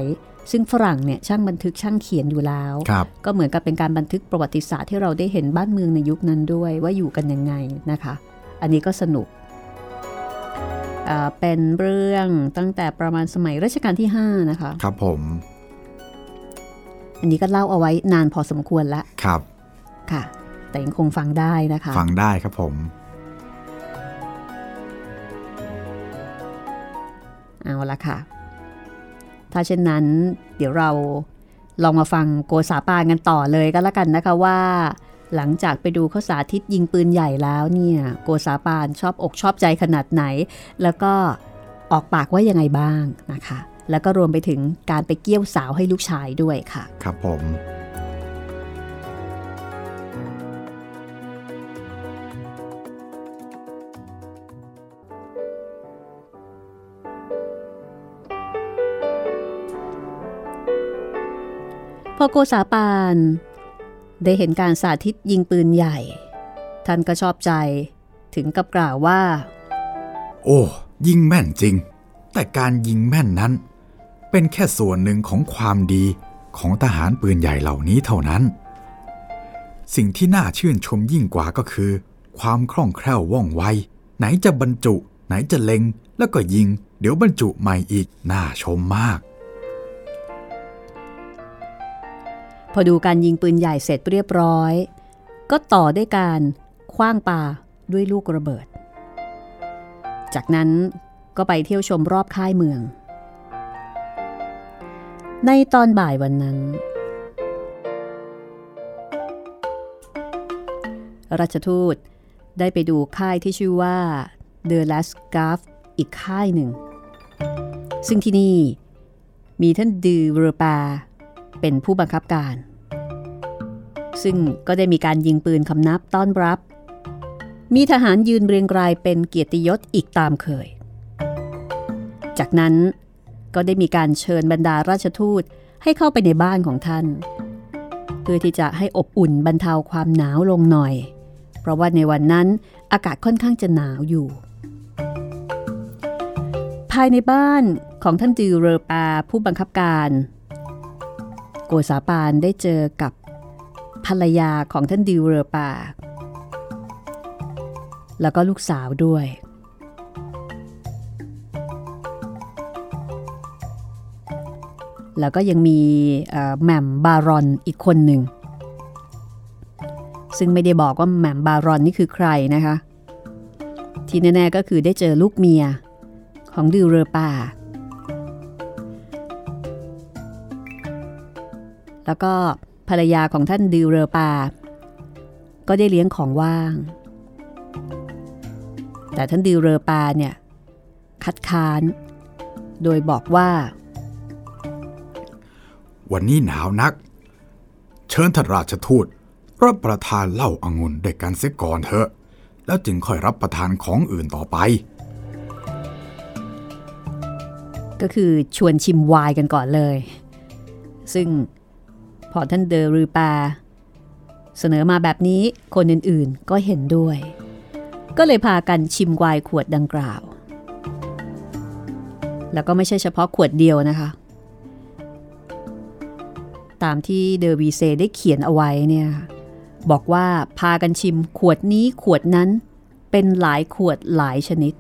ซึ่งฝรั่งเนี่ยช่างบันทึกช่างเขียนอยู่แล้วครับก็เหมือนกับเป็นการบันทึกประวัติศาสตร์ที่เราได้เห็นบ้านเมืองในยุคนั้นด้วยว่าอยู่กันยังไงนะคะ อันนี้ก็สนุกเอ่อเป็นเรื่องตั้งแต่ประมาณสมัยรัชกาลที่ 5 นะคะ ครับผม อันนี้ก็เล่าเอาไว้นานพอสมควรละครับ ค่ะ แต่ยังคงฟังได้นะคะ ฟังได้ครับผมเอาละค่ะ ถ้าเช่นนั้นเดี๋ยวเราลองมาฟังโกษาปานกันต่อเลยก็แล้วกันนะคะว่า หลังจากไปดูเขาสาธิตยิงปืนใหญ่แล้วเนี่ย โกษาปานชอบอกชอบใจขนาดไหน แล้วก็ออกปากว่ายังไงบ้างนะคะ แล้วก็รวมไปถึงการไปเกี้ยวสาวให้ลูกชายด้วยค่ะ ครับผมพอโกษาปาน ได้เห็นการสาธิตยิงปืนใหญ่ ท่านก็ชอบใจถึงกับกล่าวว่า โอ้ ยิงแม่นจริง แต่การยิงแม่นนั้น เป็นแค่ส่วนหนึ่งของความดีของทหารปืนใหญ่เหล่านี้เท่านั้น สิ่งที่น่าชื่นชมยิ่งกว่าก็คือ ความคล่องแคล่วว่องไว ไหนจะบรรจุ ไหนจะเล็ง แล้วก็ยิง เดี๋ยวบรรจุใหม่อีก น่าชมมาก พอดูการยิงปืนใหญ่เสร็จเรียบร้อย ก็ต่อด้วยการคว้างปาด้วยลูกระเบิด จากนั้นก็ไปเที่ยวชมรอบค่ายเมือง ในตอนบ่ายวันนั้น ราชทูตได้ไปดูค่ายที่ชื่อว่าเดอ l a s g a f อีกค่ายหนึ่ง ซึ่งที่นี่มีท่านดือเรปา เป็นผู้บังคับการ ซึ่งก็ได้มีการยิงปืนคำนับต้อนรับ มีทหารยืนเรียงรายเป็นเกียรติยศอีกตามเคย จากนั้นก็ได้มีการเชิญบรรดาราชทูตให้เข้าไปในบ้านของท่าน เพื่อที่จะให้อบอุ่นบรรเทาความหนาวลงหน่อย เพราะว่าในวันนั้นอากาศค่อนข้างจะหนาวอยู่ ภายในบ้านของท่านดิวเรอปาผู้บังคับการ โกษาปานได้เจอกับภรรยาของท่านดิวเรอปา แล้วก็ลูกสาวด้วย แล้วก็ยังมีแหม่มบารอนอีกคนหนึ่ง ซึ่งไม่ได้บอกว่าแหม่มบารอนนี่คือใครนะคะ ที่แน่ๆก็คือได้เจอลูกเมียของดิวเรอปา แล้วก็ภรรยาของท่านดิวเรอปา ก็ได้เลี้ยงของว่าง แต่ท่านดิวเรอปาเนี่ยคัดค้าน โดยบอกว่า วันนี้หนาวนัก เชิญท่านราชทูตรับประทานเหล้าอางุ่นด้วยกันเสียก่อนเถอะ แล้วจึงค่อยรับประทานของอื่นต่อไป ก็คือชวนชิมไวน์กันก่อนเลย ซึ่ง พอท่านเดอรือปา เสนอมาแบบนี้คนอื่นๆก็เห็นด้วย ก็เลยพากันชิมไวน์ขวดดังกล่าว แล้วก็ไม่ใช่เฉพาะขวดเดียวนะคะ ตามที่เดอวีเซได้เขียนเอาไว้เนี่ยบอกว่าพากันชิมขวดนี้ขวดนั้นเป็นหลายขวดหลายชนิด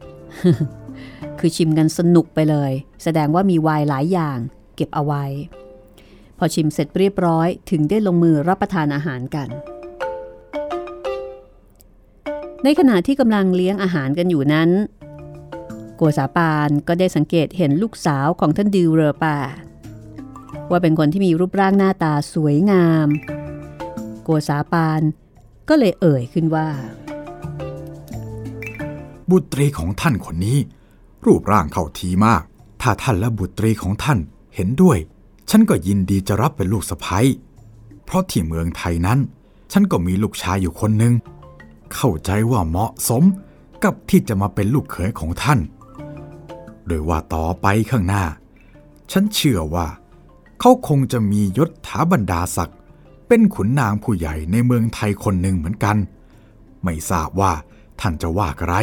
คือชิมกันสนุกไปเลย แสดงว่ามีไวน์หลายอย่างเก็บเอาไว้ อชิมเสร็จเรียบร้อยถึงได้ลงมือรับประทานอาหารกัน ในขณะที่กำลังเลี้ยงอาหารกันอยู่นั้น โกษาปานก็ได้สังเกตเห็นลูกสาวของท่านดิวเรอปาว่าเป็นคนที่มีรูปร่างหน้าตาสวยงาม โกษาปานก็เลยเอ่ยขึ้นว่า บุตรีของท่านคนนี้ รูปร่างเข้าทีมาก ถ้าท่านและบุตรีของท่านเห็นด้วย ฉันก็ยินดีจะรับเป็นลูกสะใภ้เพราะที่เมืองไทยนั้น ฉันก็มีลูกชายอยู่คนหนึ่งเข้าใจว่าเหมาะสมกับที่จะมาเป็นลูกเขยของท่าน โดยว่าต่อไปข้างหน้า ฉันเชื่อว่า เขาคงจะมียศถาบรรดาศักดิ์เป็นขุนนางผู้ใหญ่ในเมืองไทยคนหนึ่งเหมือนกัน ไม่ทราบว่าท่านจะว่าอะไร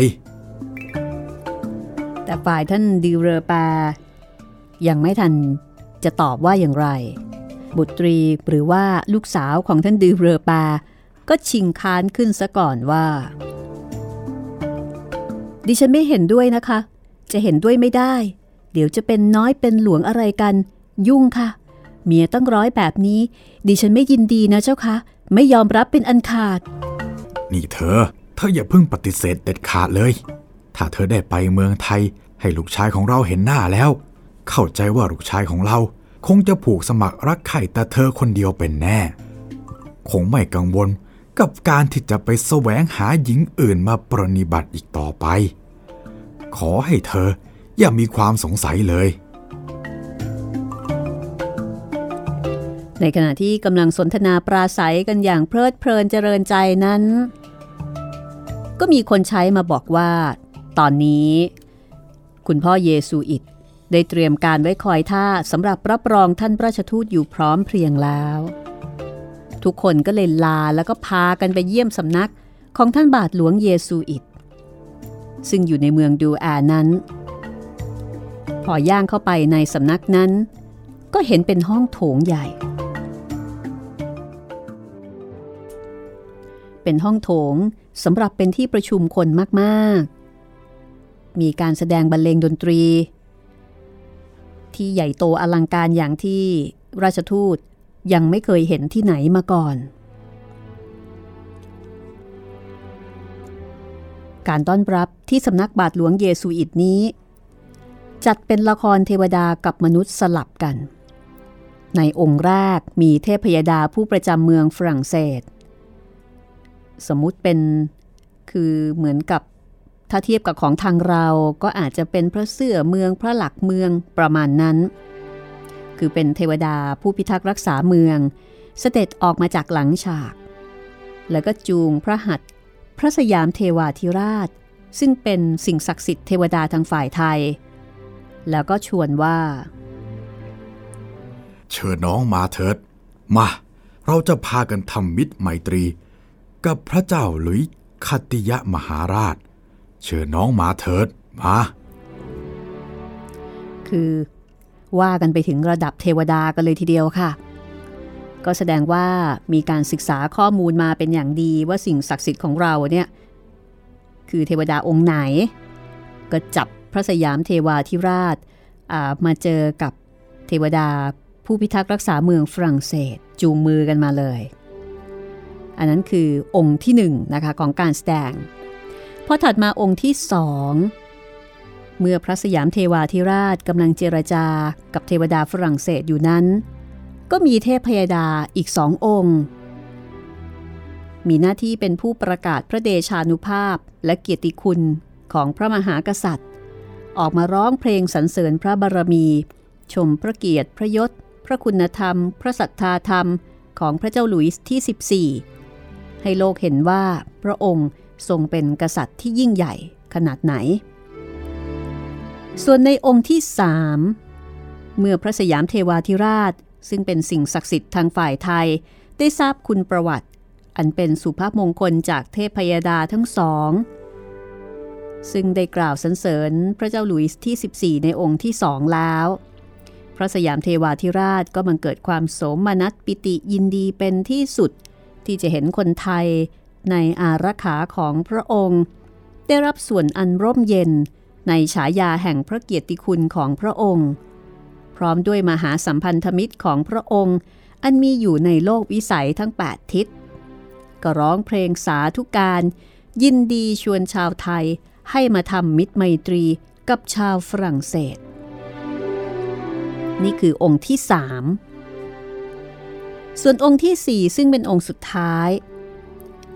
แต่ฝ่ายท่านดิเรอปา ยังไม่ทัน จะตอบว่าอย่างไร บุตรีหรือว่าลูกสาวของท่านดิวเรอปา ก็ชิงค้านขึ้นซะก่อนว่า ดิฉันไม่เห็นด้วยนะคะ จะเห็นด้วยไม่ได้ เดี๋ยวจะเป็นน้อยเป็นหลวงอะไรกัน ยุ่งค่ะ เมียต้องร้อยแบบนี้ ดิฉันไม่ยินดีนะเจ้าคะไม่ยอมรับเป็นอันขาด นี่เธอ เธออย่าเพิ่งปฏิเสธเด็ดขาดเลย ถ้าเธอได้ไปเมืองไทย ให้ลูกชายของเราเห็นหน้าแล้ว เข้าใจว่าลูกชายของเรา คงจะผูกสมัครรักใคร่แต่เธอคนเดียวเป็นแน่ คงไม่กังวลกับการที่จะไปแสวงหาหญิงอื่นมาปรนิบัติอีกต่อไป ขอให้เธออย่ามีความสงสัยเลย ในขณะที่กำลังสนทนาปราศัยกันอย่างเพลิดเพลินเจริญใจนั้น ก็มีคนใช้มาบอกว่า ตอนนี้ คุณพ่อเยซูอิต ได้เตรียมการไว้คอยท่าสำหรับรับรองท่านราชทูตอยู่พร้อมเพรียงแล้ว ทุกคนก็เลยลาแล้วก็พากันไปเยี่ยมสำนักของท่านบาทหลวงเยซูอิต ซึ่งอยู่ในเมืองดูอานั้น พอย่างเข้าไปในสำนักนั้น ก็เห็นเป็นห้องโถงใหญ่ เป็นห้องโถงสำหรับเป็นที่ประชุมคนมาก ๆ มีการแสดงบรรเลงดนตรี ที่ใหญ่โตอลังการอย่างที่ราชทูตยังไม่เคยเห็นที่ไหนมาก่อน การต้อนรับที่สำนักบาทหลวงเยซูอิตนี้ จัดเป็นละครเทวดากับมนุษย์สลับกัน ในองค์แรกมีเทพยดาผู้ประจำเมืองฝรั่งเศส สมมุติเป็นคือเหมือนกับ ถ้าเทียบกับของทางเราก็อาจจะเป็นพระเสื้อเมืองพระหลักเมืองประมาณนั้น คือเป็นเทวดาผู้พิทักษ์รักษาเมือง เสด็จออกมาจากหลังฉาก แล้วก็จูงพระหัตถ์พระสยามเทวาธิราช ซึ่งเป็นสิ่งศักดิ์สิทธิ์เทวดาทางฝ่ายไทย แล้วก็ชวนว่า เชิญน้องมาเถิด มา เราจะพากันทำมิตรไมตรี กับพระเจ้าหลุยคัตติยะมหาราช เชิญน้องมาเถิดมาคือว่ากันไปถึงระดับเทวดากันเลยทีเดียวค่ะ ก็แสดงว่ามีการศึกษาข้อมูลมาเป็นอย่างดีว่าสิ่งศักดิ์สิทธิ์ของเราเนี่ย คือเทวดาองค์ไหน ก็จับพระสยามเทวาธิราชมาเจอกับเทวดาผู้พิทักษ์รักษาเมืองฝรั่งเศสจูงมือกันมาเลย อันนั้นคือองค์ที่หนึ่งนะคะของการแสดง พอถัดมาองค์ที่สองเมื่อพระสยามเทวาธิราชกำลังเจรจากับเทวดาฝรั่งเศสอยู่นั้น ก็มีเทพพยดาอีกสององค์ มีหน้าที่เป็นผู้ประกาศพระเดชานุภาพและเกียรติคุณของพระมหากษัตริย์ ออกมาร้องเพลงสรรเสริญพระบารมี ชมพระเกียรติพระยศ พระคุณธรรม พระสัทธาธรรมของพระเจ้าหลุยส์ที่ 14 ให้โลกเห็นว่าพระองค์ ทรงเป็นกษัตริย์ที่ยิ่งใหญ่ขนาดไหน ส่วนในองค์ที่สามเมื่อพระสยามเทวาธิราช ซึ่งเป็นสิ่งศักดิ์สิทธิ์ทางฝ่ายไทย ได้ทราบคุณประวัติ อันเป็นสุภาพมงคลจากเทพพยดาทั้งสอง ซึ่งได้กล่าวสรรเสริญพระเจ้าหลุยส์ที่ 14 ในองค์ที่สองแล้ว พระสยามเทวาธิราชก็บังเกิดความโสมนัสปิติยินดีเป็นที่สุด ที่จะเห็นคนไทย ในอารักขาของพระองค์ ได้รับส่วนอันร่มเย็นในฉายาแห่งพระเกียรติคุณของพระองค์ พร้อมด้วยมหาสัมพันธมิตรของพระองค์ อันมีอยู่ในโลกวิสัยทั้ง 8 ทิศ ก็ร้องเพลงสาธุการ ยินดีชวนชาวไทยให้มาทำมิตรไมตรีกับชาวฝรั่งเศส นี่คือองค์ที่สามส่วนองค์ที่สี่ซึ่งเป็นองค์สุดท้าย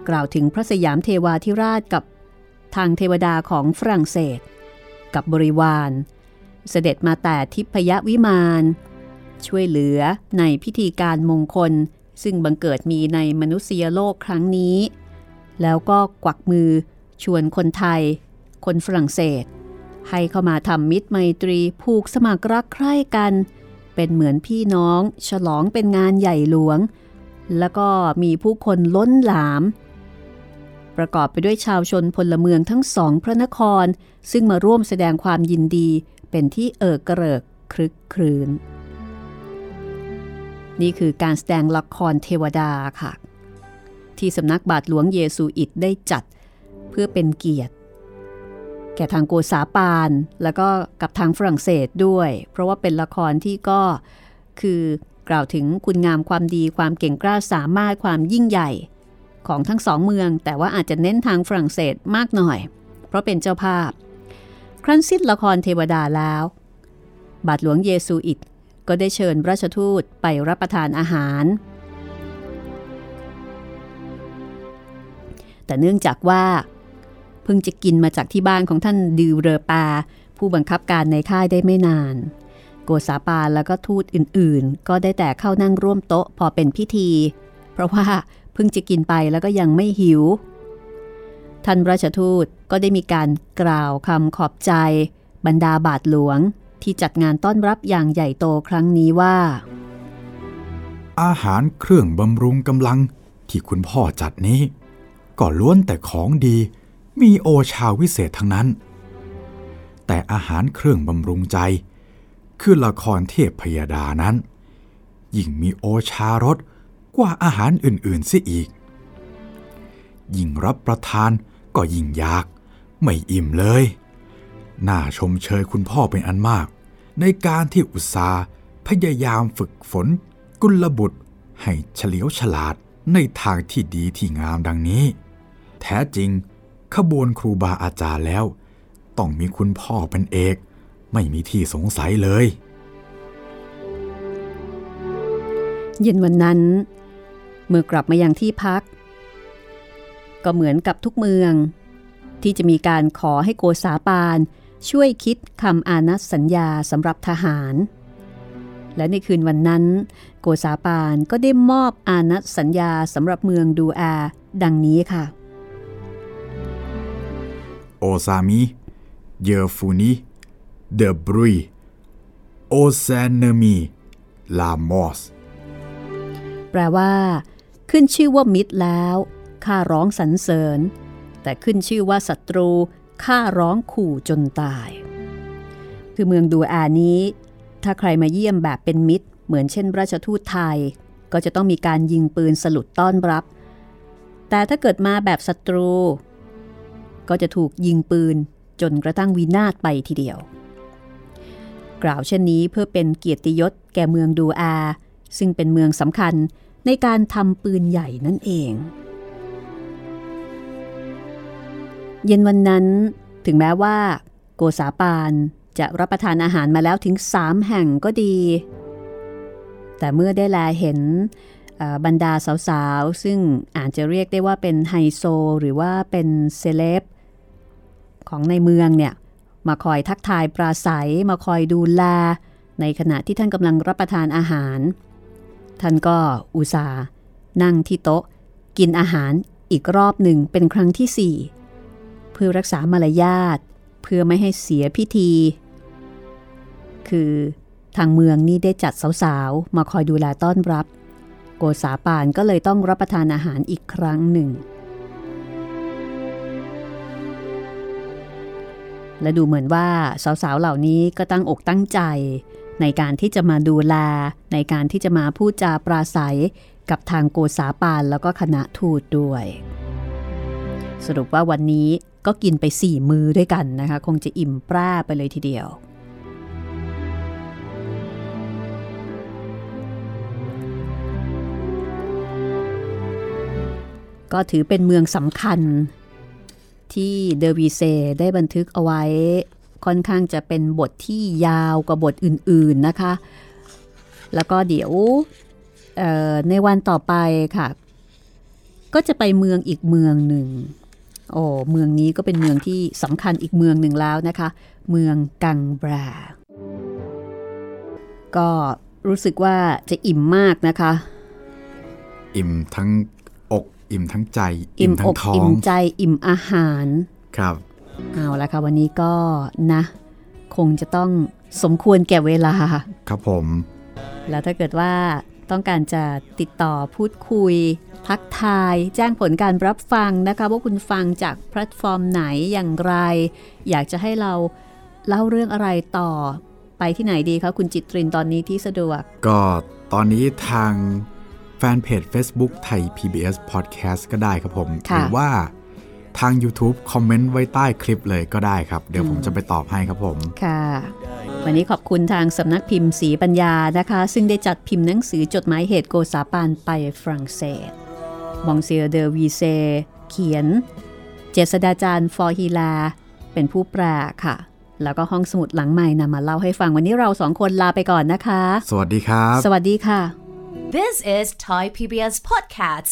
กล่าวถึงพระสยามเทวาธิราชกับทางเทวดาของฝรั่งเศส กับบริวาร เสด็จมาแต่ทิพยวิมานช่วยเหลือในพิธีการมงคล ซึ่งบังเกิดมีในมนุษยโลกครั้งนี้ แล้วก็กวักมือชวนคนไทย คนฝรั่งเศส ให้เข้ามาทำมิตรไมตรีผูกสมัครรักใคร่กัน เป็นเหมือนพี่น้อง ฉลองเป็นงานใหญ่หลวง แล้วก็มีผู้คนล้นหลาม ประกอบไปด้วยชาวชนพลเมืองทั้งสองพระนคร ซึ่งมาร่วมแสดงความยินดีเป็นที่เอิกกระเริกครึกครื้น นี่คือการแสดงละครเทวดาค่ะ ที่สำนักบาทหลวงเยซูอิตได้จัดเพื่อเป็นเกียรติ แก่ทางโกษาปานแล้วก็กับทางฝรั่งเศสด้วย เพราะว่าเป็นละครที่ก็คือกล่าวถึงคุณงามความดีความเก่งกล้าสามารถความยิ่งใหญ่ ของทั้งสองเมือง แต่ว่าอาจจะเน้นทางฝรั่งเศสมากหน่อย เพราะเป็นเจ้าภาพ ครั้นสิ้นละครเทวดาแล้ว บาทหลวงเยซูอิตก็ได้เชิญราชทูตไปรับประทานอาหาร แต่เนื่องจากว่า เพิ่งจะกินมาจากที่บ้านของท่านดิวเรปา ผู้บังคับการในค่ายได้ไม่นาน โกษาปาแล้วก็ทูตอื่นๆ ก็ได้แต่เข้านั่งร่วมโต๊ะพอเป็นพิธี เพราะว่า เพิ่งจะกินไปแล้วก็ยังไม่หิว ท่านราชทูตก็ได้มีการกล่าวคำขอบใจ บรรดาบาทหลวงที่จัดงานต้อนรับอย่างใหญ่โตครั้งนี้ว่า อาหารเครื่องบำรุงกำลังที่คุณพ่อจัดนี้ ก็ล้วนแต่ของดี มีโอชาวิเศษทั้งนั้น แต่อาหารเครื่องบำรุงใจ คือละครเทพพยาดานั้น ยิ่งมีโอชารส กว่าอาหารอื่นๆเสียอีก ยิ่งรับประทานก็ยิ่งอยาก ไม่อิ่มเลย น่าชมเชยคุณพ่อเป็นอันมาก ในการที่อุตสาห์พยายามฝึกฝน กุลบุตร ให้เฉลียวฉลาดในทางที่ดีที่งามดังนี้ แท้จริงขบวนครูบาอาจารย์แล้ว ต้องมีคุณพ่อเป็นเอก ไม่มีที่สงสัยเลย เย็นวันนั้น เมื่อกลับมายังที่พัก ก็เหมือนกับทุกเมือง ที่จะมีการขอให้โกษาปานช่วยคิดคำอานัดสัญญาสำหรับทหาร และในคืนวันนั้น โกษาปานก็ได้มอบอานัดสัญญาสำหรับเมืองดูอาดังนี้ค่ะ โอซามิเยอฟูนิเดบรุยโอแซนเนมีลามอสแปลว่า ขึ้นชื่อว่ามิตรแล้วข้าร้องสรรเสริญ แต่ขึ้นชื่อว่าศัตรูข้าร้องขู่จนตาย คือเมืองดูอานี้ ถ้าใครมาเยี่ยมแบบเป็นมิตร เหมือนเช่นราชทูตไทย ก็จะต้องมีการยิงปืนสลุดต้อนรับ แต่ถ้าเกิดมาแบบศัตรู ก็จะถูกยิงปืนจนกระทั่งวินาศไปทีเดียว กล่าวเช่นนี้เพื่อเป็นเกียรติยศแก่เมืองดูอา ซึ่งเป็นเมืองสำคัญ ในการทำปืนใหญ่นั่นเอง เย็นวันนั้นถึงแม้ว่า โกษาปานจะรับประทานอาหารมาแล้วถึงสามแห่งก็ดี แต่เมื่อได้แลเห็นบรรดาสาวๆ ซึ่งอาจจะเรียกได้ว่าเป็นไฮโซ หรือว่าเป็นเซเลบของในเมืองเนี่ย มาคอยทักทายปราศัย มาคอยดูแล ในขณะที่ท่านกำลังรับประทานอาหาร ท่านก็อุตส่าห์นั่งที่โต๊ะ กินอาหารอีกรอบหนึ่งเป็นครั้งที่สี่เพื่อรักษามารยาทเพื่อไม่ให้เสียพิธี คือทางเมืองนี่ได้จัดสาวๆ มาคอยดูแลต้อนรับ โกษาปานก็เลยต้องรับประทานอาหารอีกครั้งหนึ่ง และดูเหมือนว่าสาวๆ เหล่านี้ก็ตั้งอกตั้งใจ ในการที่จะมาดูแล ในการที่จะมาพูดจาปราศัยกับทางโกษาปานแล้วก็คณะทูตด้วย สรุปว่าวันนี้ก็กินไปสี่มือด้วยกันนะคะ คงจะอิ่มปร่ไปเลยทีเดียว ก็ถือเป็นเมืองสำคัญที่เดอวีเซได้บันทึกเอาไว้ ค่อนข้างจะเป็นบทที่ยาวกว่าบทอื่นๆนะคะ แล้วก็เดี๋ยวในวันต่อไปค่ะ ก็จะไปเมืองอีกเมืองหนึ่งโอ้เมืองนี้ก็เป็นเมืองที่สำคัญอีกเมืองหนึ่งแล้วนะคะ เมืองกังบราก็รู้สึกว่าจะอิ่มมากนะคะ อิ่มทั้งอก อิ่มทั้งใจ อิ่มอกอิ่มใจอิ่มอาหารครับ เอาละค่ะวันนี้ก็นะ คงจะต้องสมควรแก่เวลา ครับผม แล้วถ้าเกิดว่าต้องการจะติดต่อพูดคุย ทักทาย แจ้งผลการรับฟังนะคะ ว่าคุณฟังจากแพลตฟอร์มไหนอย่างไร อยากจะให้เราเล่าเรื่องอะไรต่อไปที่ไหนดีคะคุณจิตรินตอนนี้ที่สะดวก ก็ตอนนี้ทางแฟนเพจ Facebook ไทย PBS Podcast ก็ได้ครับผม หรือว่า ทาง YouTube คอมเมนต์ไว้ใต้คลิปเลยก็ได้ครับ เดี๋ยวผมจะไปตอบให้ครับผม ค่ะ วันนี้ขอบคุณทางสำนักพิมพ์สีปัญญานะคะ ซึ่งได้จัดพิมพ์หนังสือจดหมายเหตุโกซาปานไปฝรั่งเศสบองเซียเดอวีเซ เขียน เจษดาจารย์ฟอร์ฮีลา เป็นผู้แปลค่ะ แล้วก็ห้องสมุดหลังใหม่นำมาเล่าให้ฟังวันนี้เราสองคนลาไปก่อนนะคะ สวัสดีครับ สวัสดีค่ะ This is Thai PBS Podcast